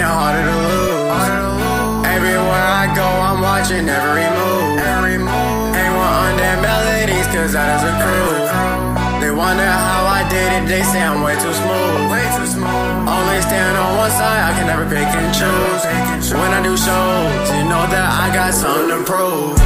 harder to lose. Everywhere I go, I'm watching every move. Every move. They on their melodies, cause I doesn't. They wonder how I did it, they say I'm way too. Way too smooth. Only stand on one side, I can never pick and choose. When I do shows, you know that I got something to prove.